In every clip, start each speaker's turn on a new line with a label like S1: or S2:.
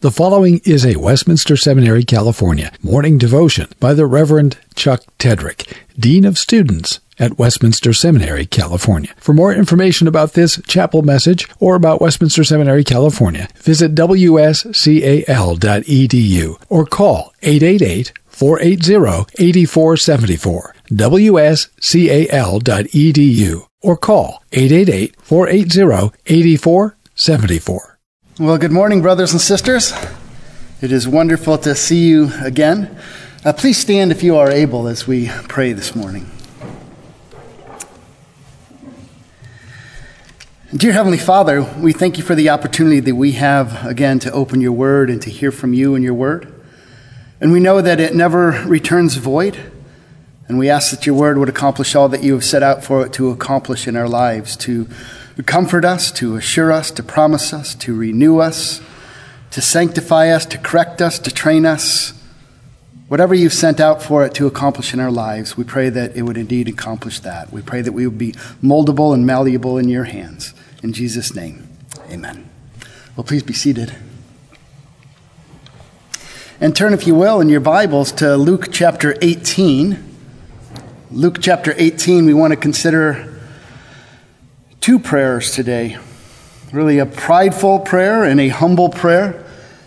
S1: The following is a Westminster Seminary, California morning devotion by the Reverend Chuck Tedrick, Dean of Students at Westminster Seminary, California. For more information about this chapel message or about Westminster Seminary, California, visit wscal.edu or call 888 480 8474. wscal.edu or call 888 480 8474.
S2: Well, good morning, brothers and sisters. It is wonderful to see you again. Uh, please stand if you are able as we pray this morning. Dear Heavenly Father, we thank you for the opportunity that we have again to open your word and to hear from you and your word. And we know that it never returns void. And we ask that your word would accomplish all that you have set out for it to accomplish in our lives, to to comfort us, to assure us, to promise us, to renew us, to sanctify us, to correct us, to train us. Whatever you've sent out for it to accomplish in our lives, we pray that it would indeed accomplish that. We pray that we would be moldable and malleable in your hands. In Jesus' name, amen. Well, please be seated. And turn, if you will, in your Bibles to Luke chapter 18. Luke chapter 18, we want to consider two prayers today really a prideful prayer and a humble prayer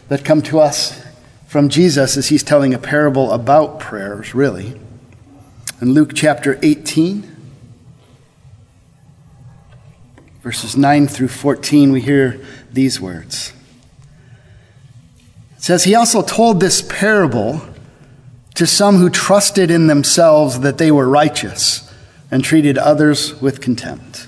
S2: that come to us from Jesus as he's telling a parable about prayers, really. In Luke chapter 18, verses 9 through 14, we hear these words. It says, He also told this parable to some who trusted in themselves that they were righteous and treated others with contempt.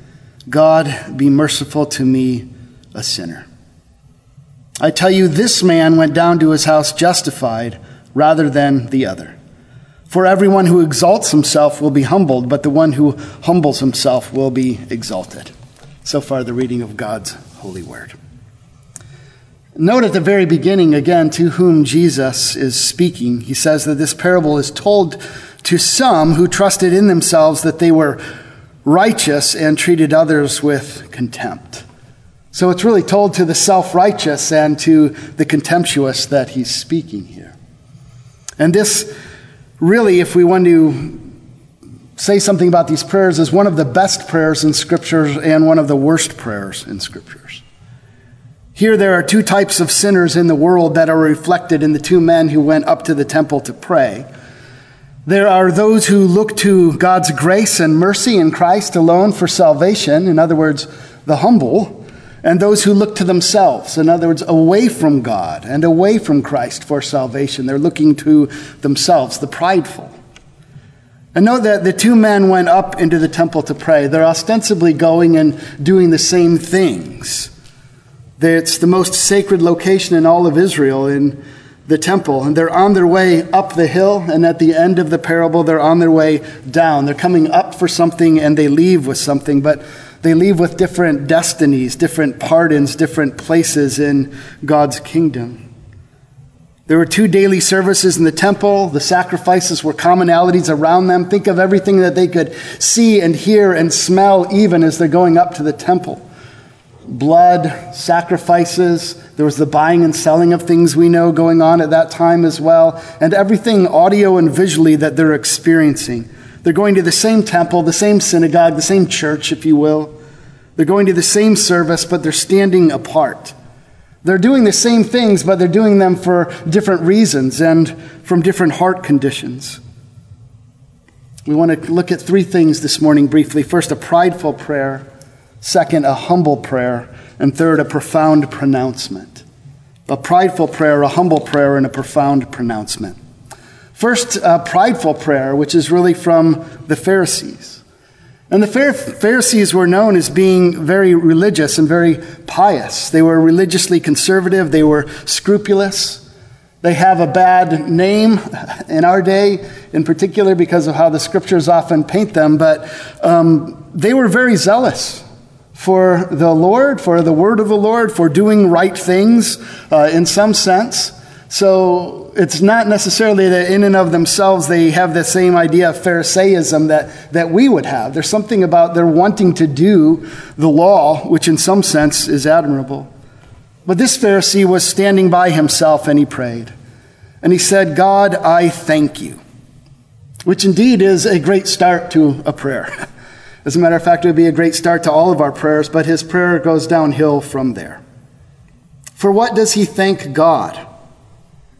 S2: God, be merciful to me, a sinner. I tell you, this man went down to his house justified rather than the other. For everyone who exalts himself will be humbled, but the one who humbles himself will be exalted. So far, the reading of God's holy word. Note at the very beginning, again, to whom Jesus is speaking. He says that this parable is told to some who trusted in themselves that they were righteous and treated others with contempt. So it's really told to the self righteous and to the contemptuous that he's speaking here. And this, really, if we want to say something about these prayers, is one of the best prayers in Scriptures and one of the worst prayers in Scriptures. Here, there are two types of sinners in the world that are reflected in the two men who went up to the temple to pray. There are those who look to God's grace and mercy in Christ alone for salvation, in other words, the humble, and those who look to themselves, in other words, away from God and away from Christ for salvation. They're looking to themselves, the prideful. And note that the two men went up into the temple to pray. They're ostensibly going and doing the same things. It's the most sacred location in all of Israel. In the temple and they're on their way up the hill and at the end of the parable they're on their way down. They're coming up for something and they leave with something but they leave with different destinies different pardons different places in god's kingdom. There were two daily services in the temple. The sacrifices were commonalities around them. Think of everything that they could see and hear and smell even as they're going up to the temple blood, sacrifices. There was the buying and selling of things we know going on at that time as well, and everything audio and visually that they're experiencing. They're going to the same temple, the same synagogue, the same church, if you will. They're going to the same service, but they're standing apart. They're doing the same things, but they're doing them for different reasons and from different heart conditions. We want to look at three things this morning briefly. First, a prideful prayer. Second, a humble prayer. And third, a profound pronouncement. A prideful prayer, a humble prayer, and a profound pronouncement. First, a prideful prayer, which is really from the Pharisees. And the Pharisees were known as being very religious and very pious. They were religiously conservative, they were scrupulous. They have a bad name in our day, in particular, because of how the scriptures often paint them, but um, they were very zealous for the Lord, for the word of the Lord, for doing right things uh, in some sense. So it's not necessarily that in and of themselves they have the same idea of Pharisaism that, that we would have. There's something about their wanting to do the law, which in some sense is admirable. But this Pharisee was standing by himself and he prayed. And he said, God, I thank you. Which indeed is a great start to a prayer. As a matter of fact, it would be a great start to all of our prayers, but his prayer goes downhill from there. For what does he thank God?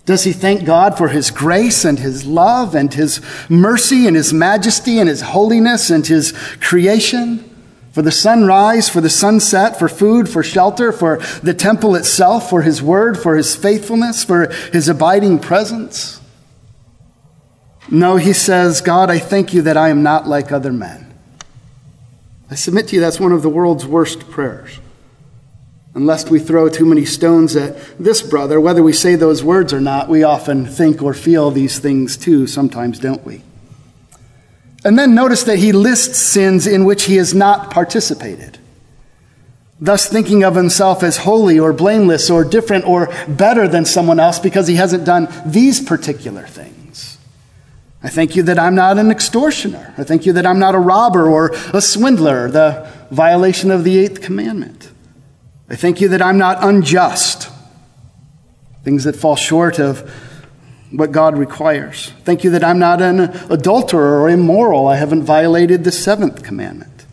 S2: Does he thank God for his grace and his love and his mercy and his majesty and his holiness and his creation? For the sunrise, for the sunset, for food, for shelter, for the temple itself, for his word, for his faithfulness, for his abiding presence? No, he says, God, I thank you that I am not like other men. I submit to you that's one of the world's worst prayers. Unless we throw too many stones at this brother, whether we say those words or not, we often think or feel these things too, sometimes, don't we? And then notice that he lists sins in which he has not participated, thus thinking of himself as holy or blameless or different or better than someone else because he hasn't done these particular things. I thank you that I'm not an extortioner. I thank you that I'm not a robber or a swindler, the violation of the eighth commandment. I thank you that I'm not unjust, things that fall short of what God requires. Thank you that I'm not an adulterer or immoral. I haven't violated the seventh commandment.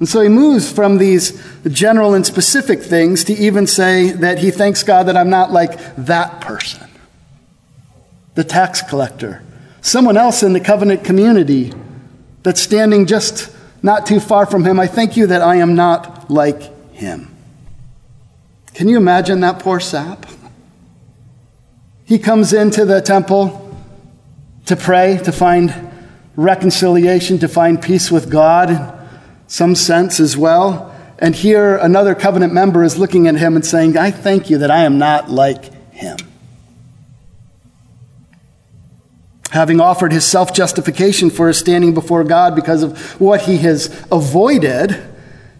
S2: And so he moves from these general and specific things to even say that he thanks God that I'm not like that person, the tax collector, someone else in the covenant community that's standing just not too far from him. I thank you that I am not like him. Can you imagine that poor sap? He comes into the temple to pray, to find reconciliation, to find peace with God in some sense as well. And here another covenant member is looking at him and saying, I thank you that I am not like him. Having offered his self justification for his standing before God because of what he has avoided,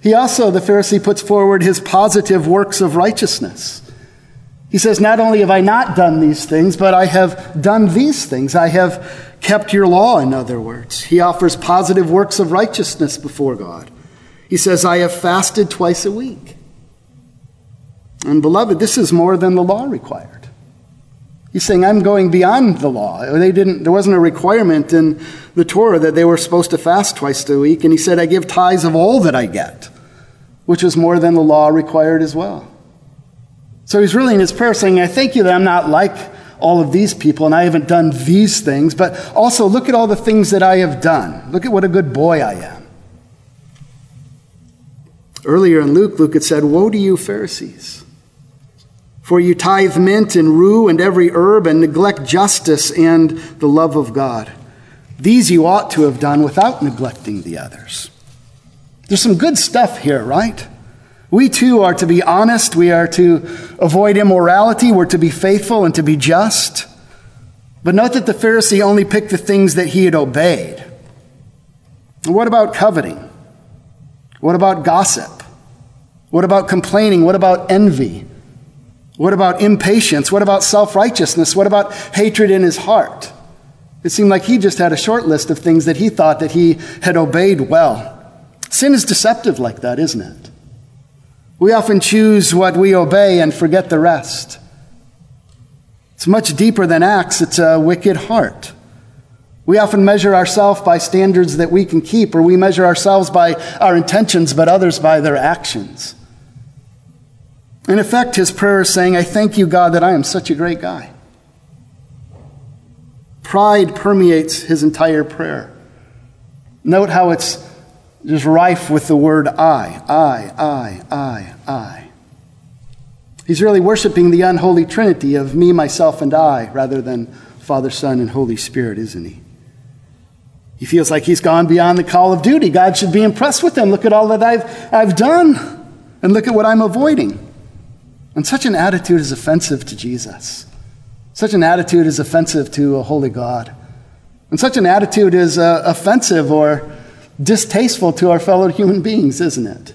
S2: he also, the Pharisee, puts forward his positive works of righteousness. He says, Not only have I not done these things, but I have done these things. I have kept your law, in other words. He offers positive works of righteousness before God. He says, I have fasted twice a week. And beloved, this is more than the law required. He's saying, I'm going beyond the law. They didn't, there wasn't a requirement in the Torah that they were supposed to fast twice a week. And he said, I give tithes of all that I get, which was more than the law required as well. So he's really in his prayer saying, I thank you that I'm not like all of these people and I haven't done these things, but also look at all the things that I have done. Look at what a good boy I am. Earlier in Luke, Luke had said, Woe to you, Pharisees! For you tithe mint and rue and every herb and neglect justice and the love of God. These you ought to have done without neglecting the others. There's some good stuff here, right? We too are to be honest. We are to avoid immorality. We're to be faithful and to be just. But note that the Pharisee only picked the things that he had obeyed. what about coveting? What about gossip? What about complaining? What about envy? What about impatience? What about self righteousness? What about hatred in his heart? It seemed like he just had a short list of things that he thought that he had obeyed well. Sin is deceptive like that, isn't it? We often choose what we obey and forget the rest. It's much deeper than acts, it's a wicked heart. We often measure ourselves by standards that we can keep, or we measure ourselves by our intentions, but others by their actions. In effect, his prayer is saying, I thank you, God, that I am such a great guy. Pride permeates his entire prayer. Note how it's just rife with the word I, I, I, I, I. He's really worshiping the unholy trinity of me, myself, and I, rather than Father, Son, and Holy Spirit, isn't he? He feels like he's gone beyond the call of duty. God should be impressed with him. Look at all that I've, I've done, and look at what I'm avoiding. And such an attitude is offensive to Jesus. Such an attitude is offensive to a holy God. And such an attitude is uh, offensive or distasteful to our fellow human beings, isn't it?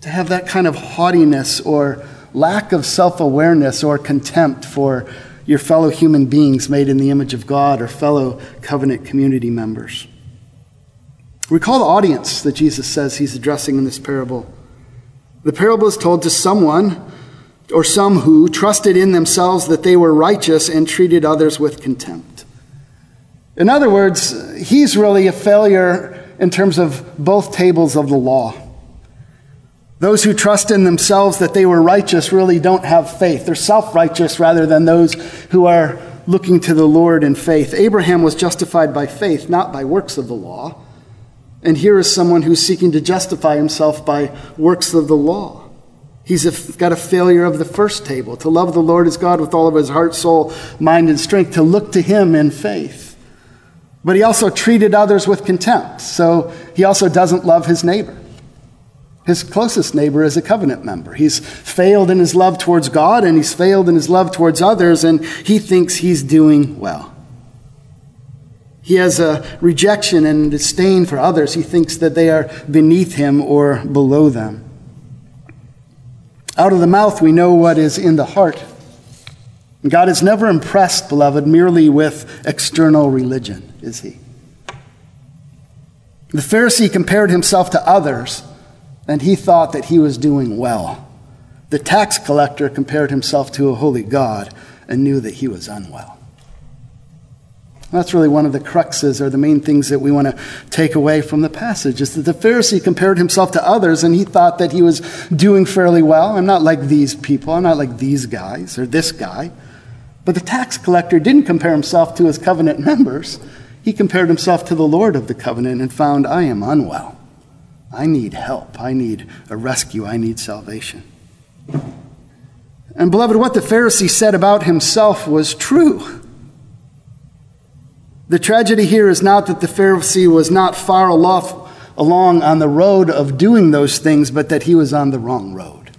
S2: To have that kind of haughtiness or lack of self awareness or contempt for your fellow human beings made in the image of God or fellow covenant community members. Recall the audience that Jesus says he's addressing in this parable. The parable is told to someone or some who trusted in themselves that they were righteous and treated others with contempt. In other words, he's really a failure in terms of both tables of the law. Those who trust in themselves that they were righteous really don't have faith. They're self righteous rather than those who are looking to the Lord in faith. Abraham was justified by faith, not by works of the law. And here is someone who's seeking to justify himself by works of the law. He's a, got a failure of the first table to love the Lord as God with all of his heart, soul, mind, and strength, to look to him in faith. But he also treated others with contempt, so he also doesn't love his neighbor. His closest neighbor is a covenant member. He's failed in his love towards God and he's failed in his love towards others, and he thinks he's doing well. He has a rejection and disdain for others. He thinks that they are beneath him or below them. Out of the mouth, we know what is in the heart. God is never impressed, beloved, merely with external religion, is he? The Pharisee compared himself to others, and he thought that he was doing well. The tax collector compared himself to a holy God and knew that he was unwell. That's really one of the cruxes or the main things that we want to take away from the passage is that the Pharisee compared himself to others and he thought that he was doing fairly well. I'm not like these people. I'm not like these guys or this guy. But the tax collector didn't compare himself to his covenant members. He compared himself to the Lord of the covenant and found, I am unwell. I need help. I need a rescue. I need salvation. And, beloved, what the Pharisee said about himself was true. The tragedy here is not that the Pharisee was not far enough along on the road of doing those things, but that he was on the wrong road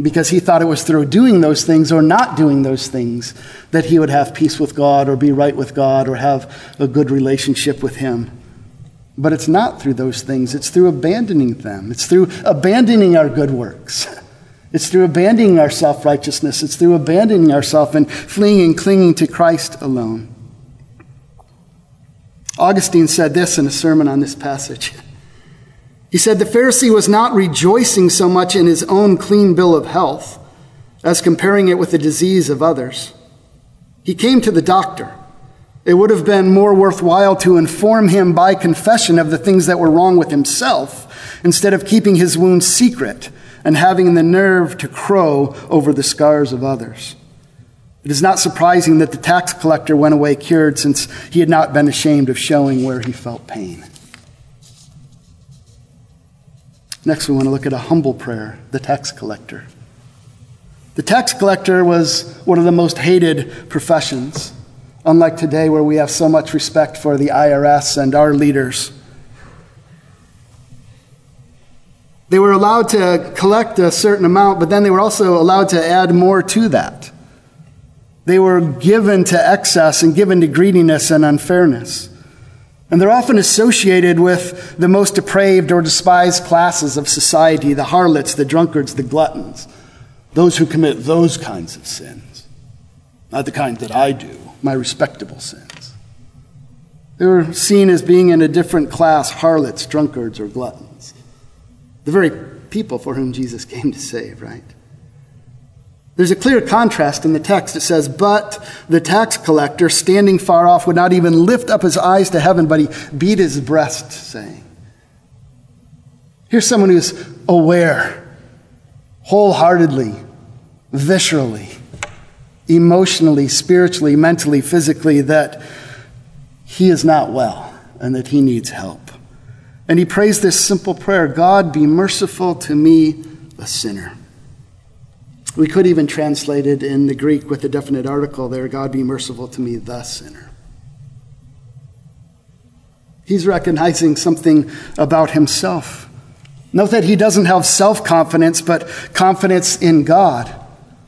S2: because he thought it was through doing those things or not doing those things that he would have peace with God or be right with God or have a good relationship with him. But it's not through those things, it's through abandoning them, it's through abandoning our good works. It's through abandoning our self righteousness. It's through abandoning ourselves and fleeing and clinging to Christ alone. Augustine said this in a sermon on this passage. He said the Pharisee was not rejoicing so much in his own clean bill of health as comparing it with the disease of others. He came to the doctor. It would have been more worthwhile to inform him by confession of the things that were wrong with himself instead of keeping his wounds secret and having the nerve to crow over the scars of others. It is not surprising that the tax collector went away cured since he had not been ashamed of showing where he felt pain. Next, we want to look at a humble prayer, the tax collector. The tax collector was one of the most hated professions, unlike today where we have so much respect for the IRS and our leaders. They were allowed to collect a certain amount, but then they were also allowed to add more to that. They were given to excess and given to greediness and unfairness. And they're often associated with the most depraved or despised classes of society the harlots, the drunkards, the gluttons, those who commit those kinds of sins. Not the kind that I do, my respectable sins. They were seen as being in a different class harlots, drunkards, or gluttons. The very people for whom Jesus came to save, right? There's a clear contrast in the text. It says, But the tax collector, standing far off, would not even lift up his eyes to heaven, but he beat his breast, saying, Here's someone who's aware, wholeheartedly, viscerally, emotionally, spiritually, mentally, physically, that he is not well and that he needs help. And he prays this simple prayer God, be merciful to me, a sinner. We could even translate it in the Greek with a definite article there God be merciful to me, the sinner. He's recognizing something about himself. Note that he doesn't have self confidence, but confidence in God.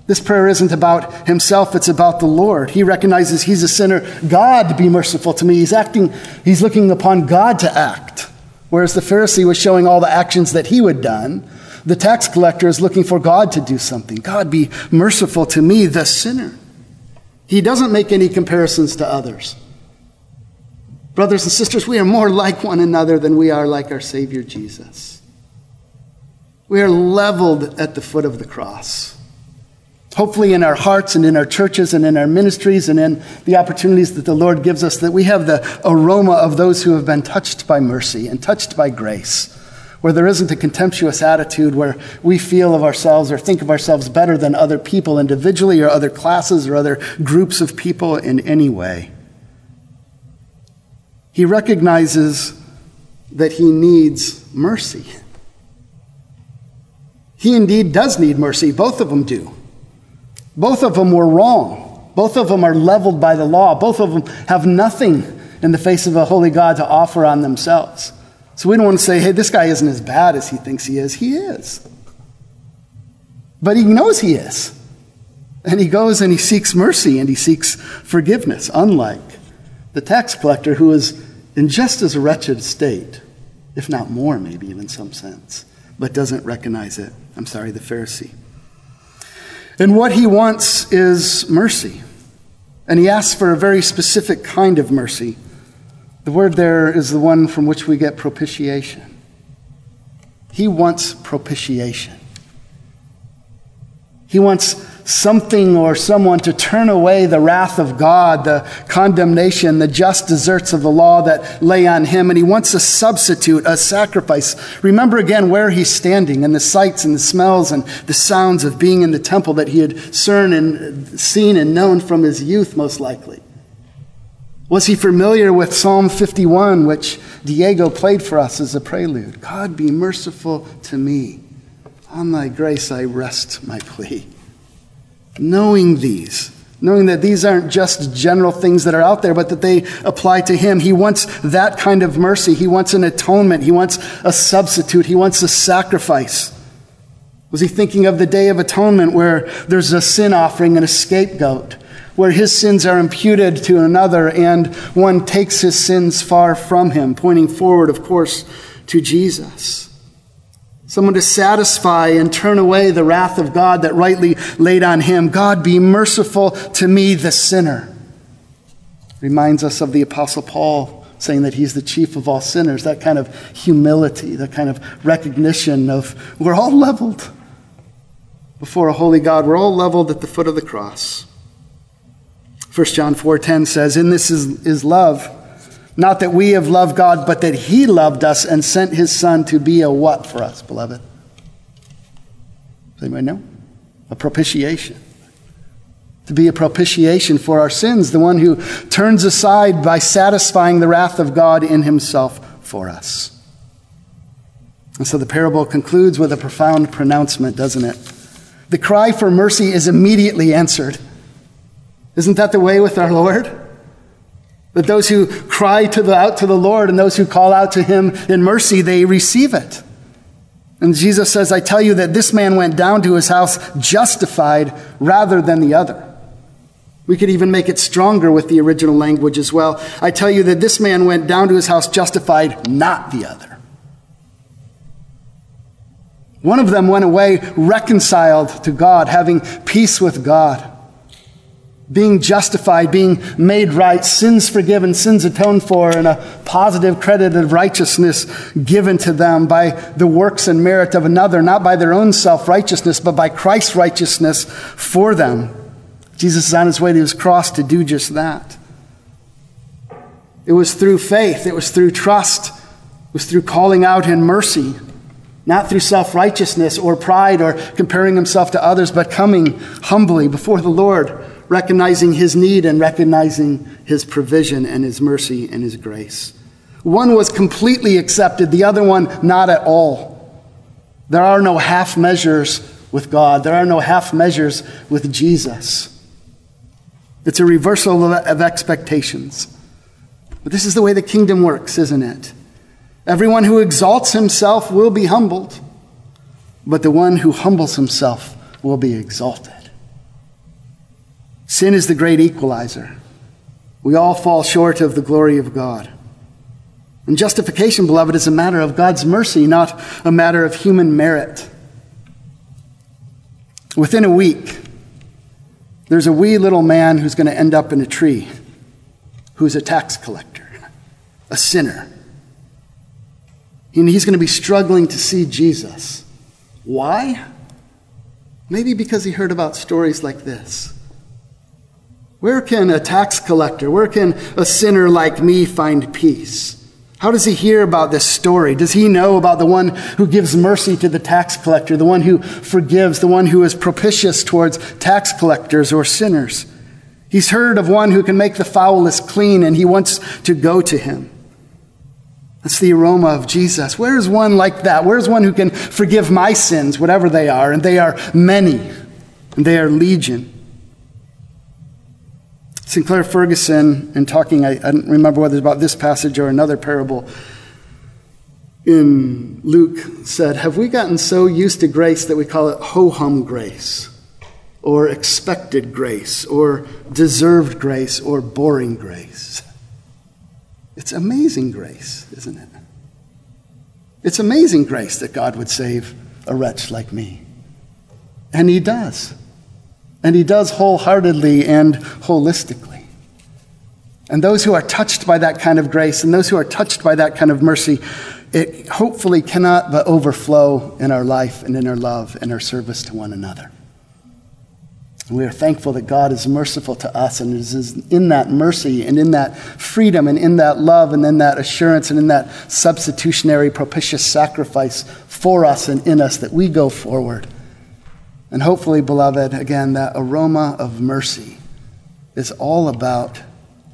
S2: This prayer isn't about himself, it's about the Lord. He recognizes he's a sinner. God, be merciful to me. He's acting, he's looking upon God to act. Whereas the Pharisee was showing all the actions that he had done, the tax collector is looking for God to do something. God, be merciful to me, the sinner. He doesn't make any comparisons to others. Brothers and sisters, we are more like one another than we are like our Savior Jesus. We are leveled at the foot of the cross. Hopefully, in our hearts and in our churches and in our ministries and in the opportunities that the Lord gives us, that we have the aroma of those who have been touched by mercy and touched by grace, where there isn't a contemptuous attitude where we feel of ourselves or think of ourselves better than other people individually or other classes or other groups of people in any way. He recognizes that he needs mercy. He indeed does need mercy. Both of them do. Both of them were wrong. Both of them are leveled by the law. Both of them have nothing in the face of a holy God to offer on themselves. So we don't want to say, hey, this guy isn't as bad as he thinks he is. He is. But he knows he is. And he goes and he seeks mercy and he seeks forgiveness, unlike the tax collector who is in just as wretched a state, if not more, maybe in some sense, but doesn't recognize it. I'm sorry, the Pharisee. And what he wants is mercy. And he asks for a very specific kind of mercy. The word there is the one from which we get propitiation. He wants propitiation. He wants something or someone to turn away the wrath of God, the condemnation, the just deserts of the law that lay on him. And he wants a substitute, a sacrifice. Remember again where he's standing and the sights and the smells and the sounds of being in the temple that he had seen and, known from his youth, most likely. Was he familiar with Psalm 51, which Diego played for us as a prelude? God be merciful to me. On thy grace I rest my plea knowing these, knowing that these aren't just general things that are out there, but that they apply to him. He wants that kind of mercy. He wants an atonement. He wants a substitute. He wants a sacrifice. Was he thinking of the Day of Atonement where there's a sin offering and a scapegoat, where his sins are imputed to another and one takes his sins far from him, pointing forward, of course, to Jesus? someone to satisfy and turn away the wrath of God that rightly laid on him. God, be merciful to me, the sinner. Reminds us of the Apostle Paul saying that he's the chief of all sinners. That kind of humility, that kind of recognition of we're all leveled before a holy God. We're all leveled at the foot of the cross. 1 John 4:10 says, "In this is, is love." Not that we have loved God, but that He loved us and sent His Son to be a what for us, beloved? Does anybody know? A propitiation. To be a propitiation for our sins, the one who turns aside by satisfying the wrath of God in Himself for us. And so the parable concludes with a profound pronouncement, doesn't it? The cry for mercy is immediately answered. Isn't that the way with our Lord? That those who cry to the, out to the Lord and those who call out to him in mercy, they receive it. And Jesus says, I tell you that this man went down to his house justified rather than the other. We could even make it stronger with the original language as well. I tell you that this man went down to his house justified, not the other. One of them went away reconciled to God, having peace with God being justified, being made right, sins forgiven, sins atoned for, and a positive credit of righteousness given to them by the works and merit of another, not by their own self righteousness, but by Christ's righteousness for them. Jesus is on his way to his cross to do just that. It was through faith, it was through trust, it was through calling out in mercy, not through self righteousness or pride or comparing himself to others, but coming humbly before the Lord recognizing his need and recognizing his provision and his mercy and his grace. One was completely accepted, the other one not at all. There are no half measures with God, there are no half measures with Jesus. It's a reversal of expectations. But this is the way the kingdom works, isn't it? Everyone who exalts himself will be humbled, but the one who humbles himself will be exalted. Sin is the great equalizer. We all fall short of the glory of God. And justification, beloved, is a matter of God's mercy, not a matter of human merit. Within a week, there's a wee little man who's going to end up in a tree, who's a tax collector, a sinner. And he's going to be struggling to see Jesus. Why? Maybe because he heard about stories like this. Where can a tax collector, where can a sinner like me find peace? How does he hear about this story? Does he know about the one who gives mercy to the tax collector, the one who forgives, the one who is propitious towards tax collectors or sinners? He's heard of one who can make the foulest clean, and he wants to go to him. That's the aroma of Jesus. Where is one like that? Where is one who can forgive my sins, whatever they are? And they are many, and they are legion. Sinclair Ferguson, in talking, I, I don't remember whether it's about this passage or another parable, in Luke said, Have we gotten so used to grace that we call it ho hum grace, or expected grace, or deserved grace, or boring grace? It's amazing grace, isn't it? It's amazing grace that God would save a wretch like me. And He does. And he does wholeheartedly and holistically. And those who are touched by that kind of grace and those who are touched by that kind of mercy, it hopefully cannot but overflow in our life and in our love and our service to one another. We are thankful that God is merciful to us, and it is in that mercy and in that freedom and in that love and in that assurance and in that substitutionary propitious sacrifice for us and in us that we go forward and hopefully, beloved, again, that aroma of mercy is all about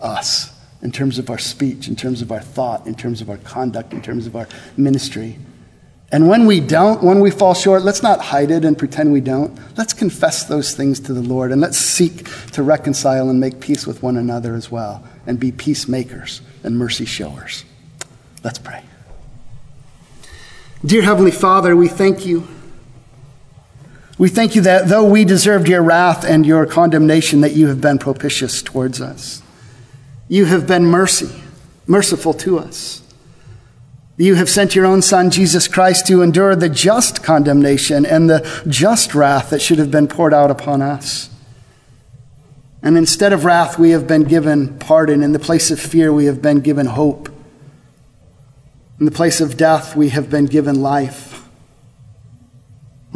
S2: us in terms of our speech, in terms of our thought, in terms of our conduct, in terms of our ministry. And when we don't, when we fall short, let's not hide it and pretend we don't. Let's confess those things to the Lord and let's seek to reconcile and make peace with one another as well and be peacemakers and mercy showers. Let's pray. Dear Heavenly Father, we thank you we thank you that though we deserved your wrath and your condemnation, that you have been propitious towards us. You have been mercy, merciful to us. You have sent your own Son, Jesus Christ, to endure the just condemnation and the just wrath that should have been poured out upon us. And instead of wrath, we have been given pardon. In the place of fear, we have been given hope. In the place of death, we have been given life.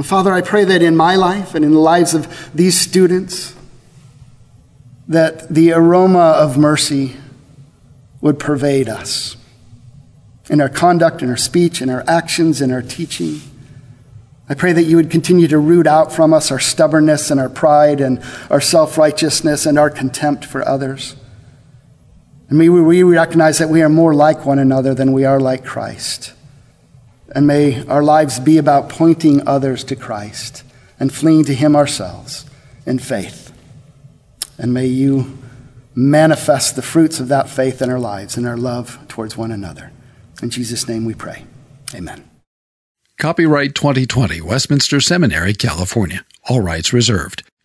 S2: Father, I pray that in my life and in the lives of these students, that the aroma of mercy would pervade us in our conduct, in our speech, in our actions, in our teaching. I pray that you would continue to root out from us our stubbornness and our pride and our self righteousness and our contempt for others. And may we recognize that we are more like one another than we are like Christ. And may our lives be about pointing others to Christ and fleeing to Him ourselves in faith. And may you manifest the fruits of that faith in our lives and our love towards one another. In Jesus' name we pray. Amen.
S1: Copyright 2020, Westminster Seminary, California. All rights reserved.